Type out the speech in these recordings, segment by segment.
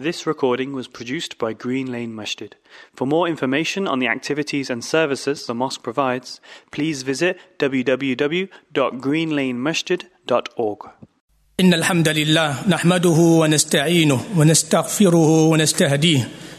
This recording was produced by Green Lane Masjid. For more information on the activities and services the mosque provides, please visit www.greenlanemasjid.org. إن الحمد لله نحمده ونستعينه ونستغفره ونستهديه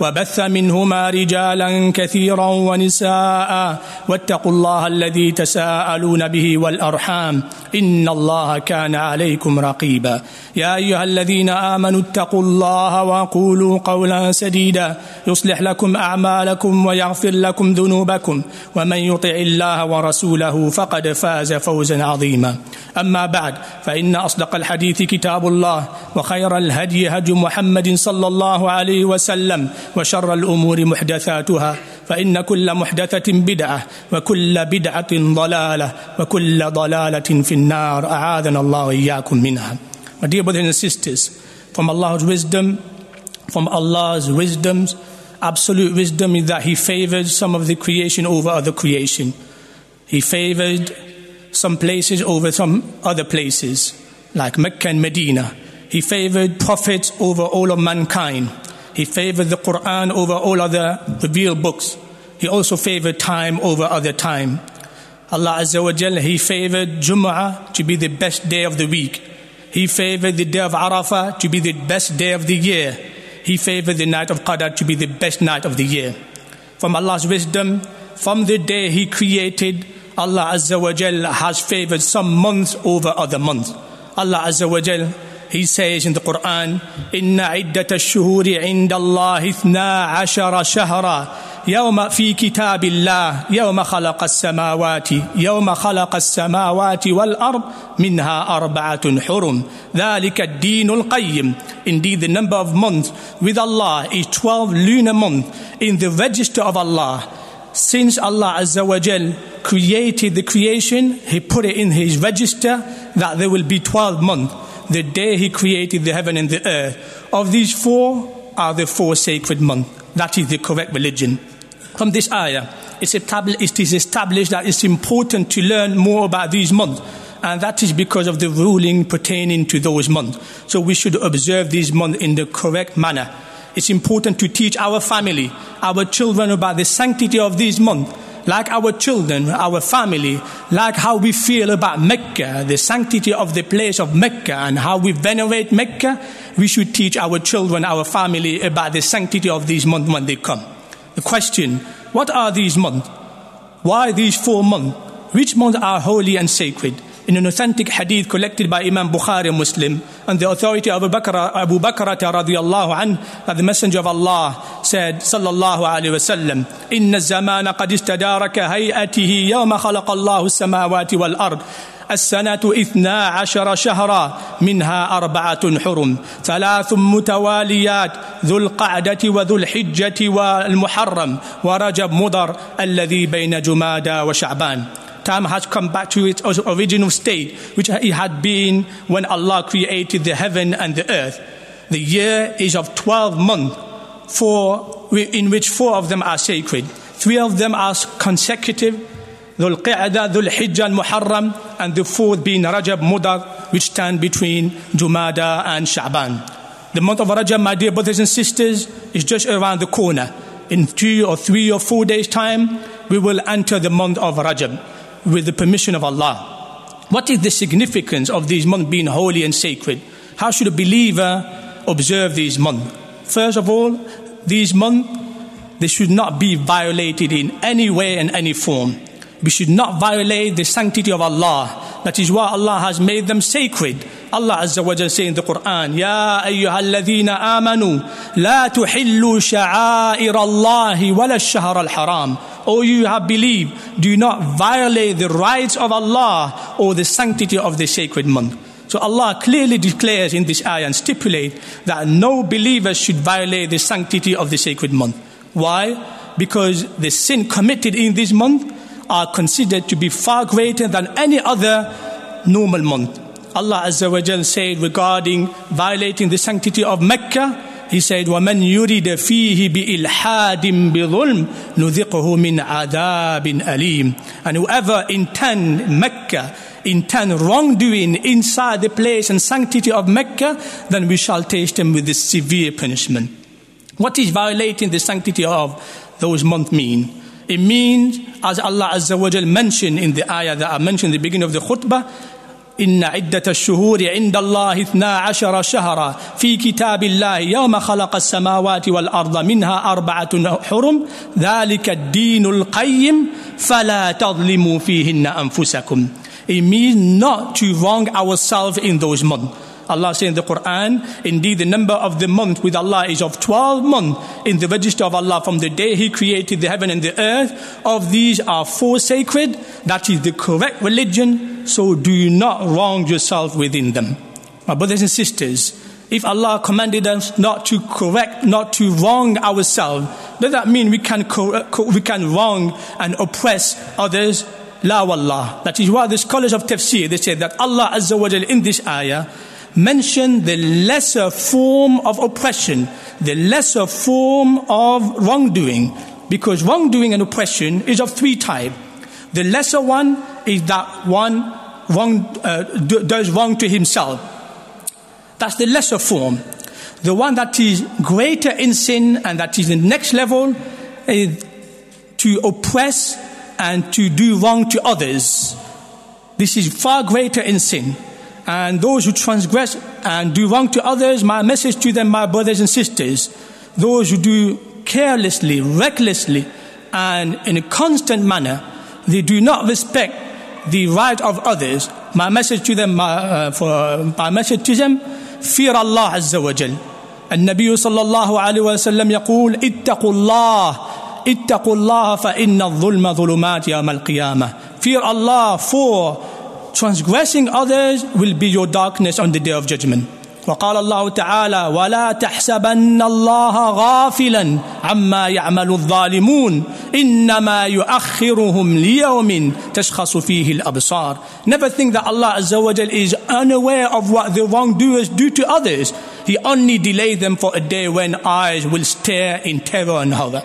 وبث منهما رجالا كثيرا ونساء واتقوا الله الذي تساءلون به والأرحام إن الله كان عليكم رقيبا يا أيها الذين آمنوا اتقوا الله وقولوا قولا سديدا يصلح لكم أعمالكم ويغفر لكم ذنوبكم ومن يطع الله ورسوله فقد فاز فوزا عظيما أما بعد فإن أصدق الحديث كتاب الله وخير الهدي هدي محمد صلى الله عليه وسلم وشر الأمور محدثاتها فان كل محدثه بدعه وكل بدعه ضلاله وكل ضلاله في النار اعاذنا الله واياكم منها My dear brothers and sisters, from Allah's wisdom, from Allah's wisdoms, absolute wisdom is that He favored some of the creation over other creation. He favored some places over some other places, like Mecca and Medina. He favored prophets over all of mankind. He favored the Quran over all other revealed books. He also favored time over other time. Allah Azza wa Jalla, He favored Jum'ah to be the best day of the week. He favored the day of Arafah to be the best day of the year. He favored the night of Qadr to be the best night of the year. From Allah's wisdom, from the day He created, Allah Azza wa Jal has favored some months over other months. Allah Azza wa Jal, He says in the Quran, إِنَّ عِدَّةَ الشُّهُورِ عِنْدَ اللَّهِ اثْنَا عَشَرَ شَهْرًا يوم في كتاب الله يوم خلق السماوات يوم خلق السماوات والأرض منها أربعة حرم ذلك الدين القيم Indeed the number of months with Allah is 12 lunar months in the register of Allah since Allah Azza wa Jal created the creation He put it in His register that there will be 12 months the day He created the heaven and the earth of these four are the four sacred months that is the correct religion from this ayah, it's it is established that it's important to learn more about these months. And that is because of the ruling pertaining to those months. So we should observe these months in the correct manner. It's important to teach our family, our children about the sanctity of these months. Like our children, our family, like how we feel about Mecca, the sanctity of the place of Mecca, and how we venerate Mecca, we should teach our children, our family about the sanctity of these months when they come. The question, what are these months? Why these four months? Which months are holy and sacred? In an authentic hadith collected by Imam Bukhari Muslim, and the authority of Abu Bakr, radiallahu anh, that the Messenger of Allah said, sallallahu alayhi wasallam, إن الزمان قد استدار كهيئته يوم خلق الله السماوات والأرض السنة إثنا عشر شهرا منها أربعة حرم ثلاث متواليات ذو القعدة وذو الحجة والمحرم ورجب مضر الذي بين جمادى وشعبان time has come back to its original state, which it had been when Allah created the heaven and the earth. The year is of 12 months, four, in which four of them are sacred. Three of them are consecutive, Dhul Qi'dah, Dhul Hijjah, and Muharram, and the fourth being Rajab Mudar, which stand between Jumada and Sha'ban. The month of Rajab, my dear brothers and sisters, is just around the corner. In two or three or four days' time, we will enter the month of Rajab with the permission of Allah. What is the significance of these months being holy and sacred? How should a believer observe these months? First of all, these months, they should not be violated in any way and any form. We should not violate the sanctity of Allah. That is why Allah has made them sacred. Allah Azza wa Jalla says in the Quran, Ya ayyuhalladhina amanu, la tuhillu sha'air Allahi wala shahr al-haram. O you have believed, do not violate the rights of Allah or the sanctity of the sacred month. So Allah clearly declares in this ayah and stipulate that no believer should violate the sanctity of the sacred month. Why? Because the sin committed in this month are considered to be far greater than any other normal month. Allah Azza wa Jal said regarding violating the sanctity of Mecca, He said, وَمَنْ يُرِدَ فِيهِ بِإِلْحَادٍ بِظُلْمٍ نُذِقْهُ مِنْ عَذَابٍ أَلِيمٍ And whoever intend Mecca, intend wrongdoing inside the place and sanctity of Mecca, then we shall taste him with this severe punishment. What is violating the sanctity of those months mean? It means, as Allah Azza wa Jal mentioned in the ayah that I mentioned in the beginning of the khutbah, إن عدة الشهور عند الله اثنا عشر شهرا في كتاب الله يوم خلق السماوات والأرض منها أربعة حرم ذلك الدين القيم فلا تظلموا فيهن أنفسكم It means not to wrong ourselves in those months. Allah says in the Quran, indeed the number of the month with Allah is of 12 months in the register of Allah from the day He created the heaven and the earth. Of these are four sacred. That is the correct religion. So do not wrong yourself within them. My brothers and sisters, if Allah commanded us not to correct, not to wrong ourselves, does that mean we can, we can wrong and oppress others? La wallah. That is why the scholars of tafsir, they say that Allah Azza wa Jal in this ayah mentioned the lesser form of oppression, the lesser form of wrongdoing, because wrongdoing and oppression is of three types. The lesser one is that one wrong, uh, does wrong to himself. That's the lesser form. The one that is greater in sin and that is the next level is to oppress and to do wrong to others. This is far greater in sin And those who transgress and do wrong to others, my message to them, my brothers and sisters, those who do carelessly, recklessly, and in a constant manner, they do not respect the right of others. My message to them, my, uh, for, my message to them, fear Allah Azza wa Jal. النبي صلى الله عليه وسلم يقول اتقوا الله اتقوا الله فإن الظلم ظلمات يوم القيامة fear Allah for transgressing others will be your darkness on the day of judgment وقال الله تعالى ولا تحسبن الله غافلا عما يعمل الظالمون انما يؤخرهم ليوم تشخص فيه الابصار never think that Allah Azza wa Jal is unaware of what the wrongdoers do to others he only delayed them for a day when eyes will stare in terror and horror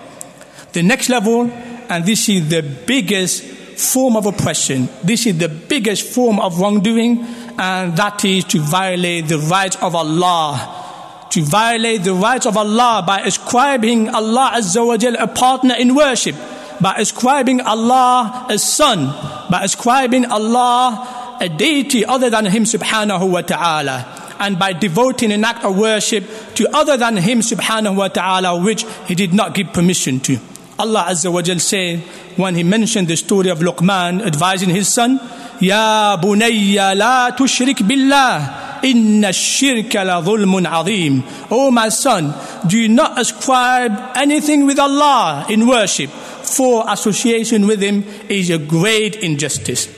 the next level and this is the biggest form of oppression this is the biggest form of wrongdoing and that is to violate the rights of Allah. To violate the rights of Allah by ascribing Allah Azza wa Jal a partner in worship, by ascribing Allah a son, by ascribing Allah a deity other than Him subhanahu wa ta'ala, and by devoting an act of worship to other than Him subhanahu wa ta'ala, which He did not give permission to. Allah Azza wa Jal say when he mentioned the story of Luqman advising his son, Ya bunayya la tushrik billah, inna shirka la dhulmun azim. O my son, do not ascribe anything with Allah in worship, for association with him is a great injustice.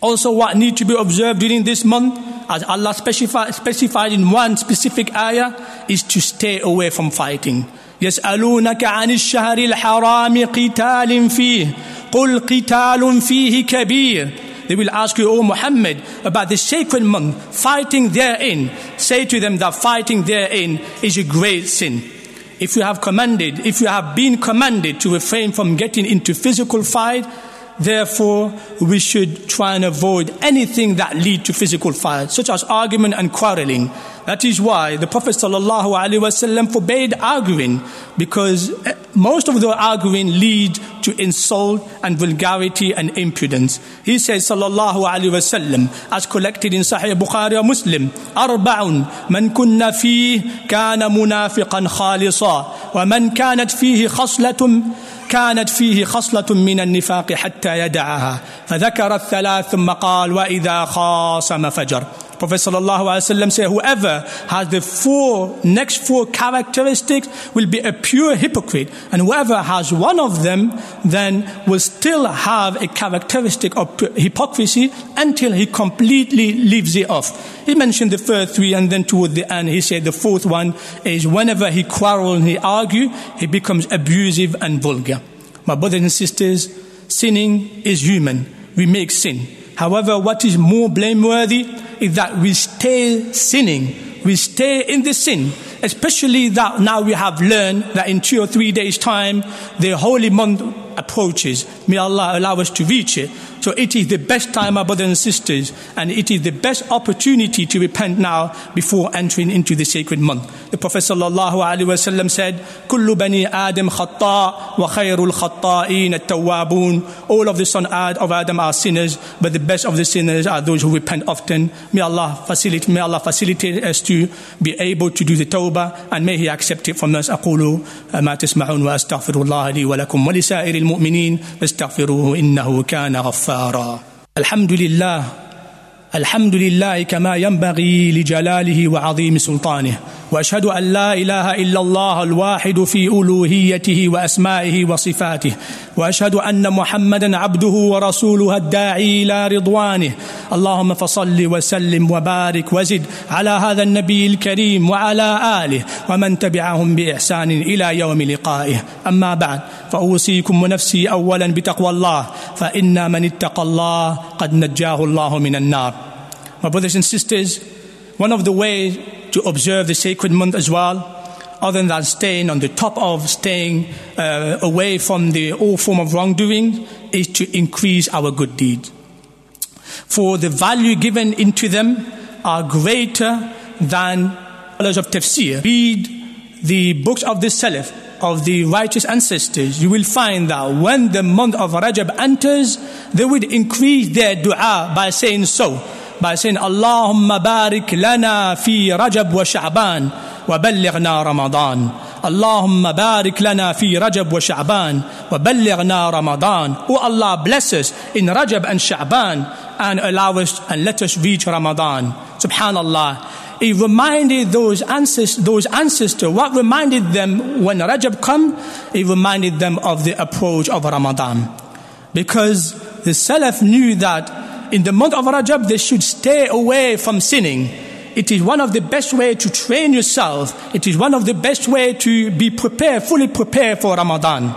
Also, what need to be observed during this month, as Allah specified in one specific ayah, is to stay away from fighting. يسألونك عن الشهر الحرام قتال فيه قل قتال فيه كبير They will ask you, O Muhammad, about the sacred month, fighting therein. Say to them that fighting therein is a great sin. If you have commanded, if you have been commanded to refrain from getting into physical fight, Therefore, we should try and avoid anything that lead to physical fight, such as argument and quarreling. That is why the Prophet ﷺ forbade arguing, because most of the arguing lead to insult and vulgarity and impudence. He says, Sallallahu Alaihi Wasallam, as collected in Sahih Bukhari or Muslim, أربع من كنا فيه كان منافقا خالصا ومن كانت فيه خصلة كانت فيه خصلة من النفاق حتى يدعها. فذكر الثلاث ثم قال وإذا خاصم فجر. Prophet wasallam said, whoever has the four, next four characteristics will be a pure hypocrite. And whoever has one of them, then will still have a characteristic of hypocrisy until he completely leaves it off. He mentioned the first three and then toward the end he said the fourth one is whenever he quarrels and he argues, he becomes abusive and vulgar. My brothers and sisters, sinning is human. We make sin. However, what is more blameworthy is that we stay sinning. We stay in the sin, especially that now we have learned that in two or three days' time, the holy month approaches. May Allah allow us to reach it. So it is the best time, my brothers and sisters, and it is the best opportunity to repent now before entering into the sacred month. The Prophet ﷺ said, كل بني آدم خطاء وخير الخطائين التوابون. All of the son of Adam are sinners, but the best of the sinners are those who repent often. May Allah facilitate, may Allah facilitate us to be able to do the tawbah, and may He accept it from us. أقول ما تسمعون وأستغفر الله لي ولكم ولسائر المؤمنين فاستغفروه إنه كان غفارا الحمد لله الحمد لله كما ينبغي لجلاله وعظيم سلطانه. وأشهد أن لا إله إلا الله الواحد في ألوهيته وأسمائه وصفاته. وأشهد أن محمدا عبده ورسوله الداعي إلى رضوانه. اللهم فصل وسلم وبارك وزد على هذا النبي الكريم وعلى آله ومن تبعهم بإحسان إلى يوم لقائه. أما بعد فأوصيكم ونفسي اولا بتقوى الله فإن من اتقى الله قد نجاه الله من النار. My brothers and sisters, one of the ways to observe the sacred month as well, other than staying on the top of staying uh, away from the all form of wrongdoing, is to increase our good deeds. For the value given into them are greater than scholars of tafsir. Read the books of the Salaf, of the righteous ancestors, you will find that when the month of Rajab enters, they would increase their dua by saying so by saying Allahumma barik lana fi Rajab wa Sha'ban wa ballighna Ramadan. Allahumma barik lana fi Rajab wa Sha'ban wa ballighna Ramadan. Oh Allah bless us in Rajab and Sha'ban and allow us and let us reach Ramadan. Subhanallah. It reminded those ancestors, those ancestors, what reminded them when Rajab come? It reminded them of the approach of Ramadan. Because the Salaf knew that in the month of Rajab, they should stay away from sinning. It is one of the best way to train yourself. It is one of the best way to be prepared, fully prepared for Ramadan.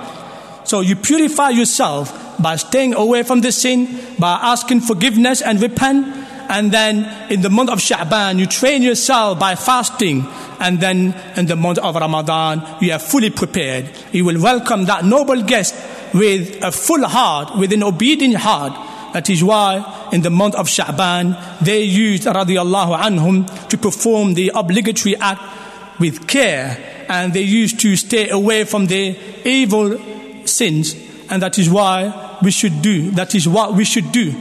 So you purify yourself by staying away from the sin, by asking forgiveness and repent. And then in the month of Sha'ban, you train yourself by fasting. And then in the month of Ramadan, you are fully prepared. You will welcome that noble guest with a full heart, with an obedient heart that is why in the month of Sha'ban, they used radiallahu anhum to perform the obligatory act with care and they used to stay away from the evil sins. And that is why we should do, that is what we should do.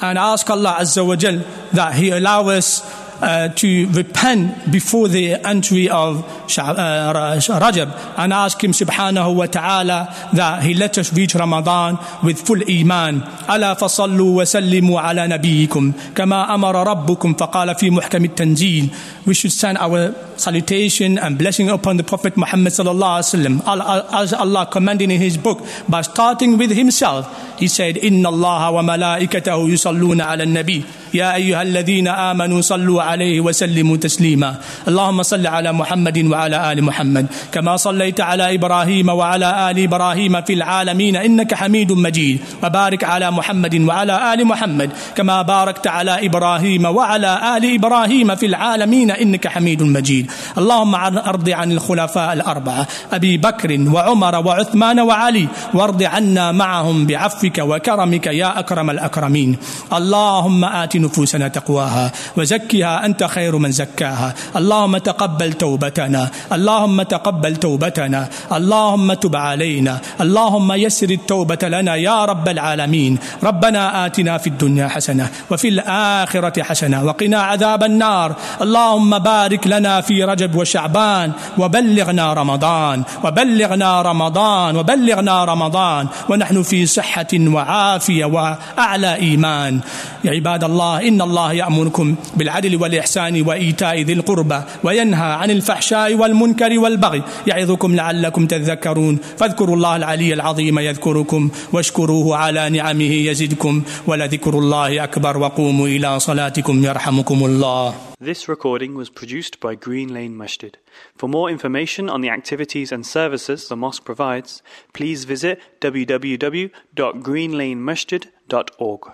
And ask Allah Azza wa Jal that He allow us uh, to repent before the entry of uh, Rajab and ask Him subhanahu wa ta'ala that He let us reach Ramadan with full iman. ألا فصلوا وسلموا على نبيكم كما أمر ربكم فقال في محكم التنزيل We should send our salutation and blessing upon the Prophet Muhammad sallallahu alaihi wasallam as Allah commanded in His book by starting with Himself. He said, إن الله وملائكته يصلون على النبي يا أيها الذين آمنوا صلوا عليه وسلموا تسليما. اللهم صل على محمد وعلى آل محمد. كما صليت على إبراهيم وعلى آل إبراهيم في العالمين إنك حميد مجيد. وبارك على محمد وعلى آل محمد. كما باركت على إبراهيم وعلى آل إبراهيم في العالمين إنك حميد مجيد. اللهم أرض عن الخلفاء الأربعة. أبي بكر وعمر وعثمان وعلي. وارض عنا معهم بعفوك وكرمك يا أكرم الأكرمين. اللهم آت نفوسنا تقواها وزكها أنت خير من زكاها. اللهم تقبل توبتنا اللهم تقبل توبتنا اللهم تب علينا اللهم يسر التوبة لنا يا رب العالمين. ربنا آتنا في الدنيا حسنة وفي الآخرة حسنة وقنا عذاب النار. اللهم بارك لنا في رجب وشعبان وبلغنا رمضان وبلغنا رمضان وبلغنا رمضان. ونحن في صحة وعافية وأعلى إيمان. يا عباد الله الله إن الله يأمركم بالعدل والإحسان وإيتاء ذي القربى وينهى عن الفحشاء والمنكر والبغي يعظكم لعلكم تذكرون فاذكروا الله العلي العظيم يذكركم واشكروه على نعمه يزدكم ولذكر الله أكبر وقوموا إلى صلاتكم يرحمكم الله This recording was produced by Green Lane Masjid. For more information on the activities and services the mosque provides, please visit www.greenlanemasjid.org.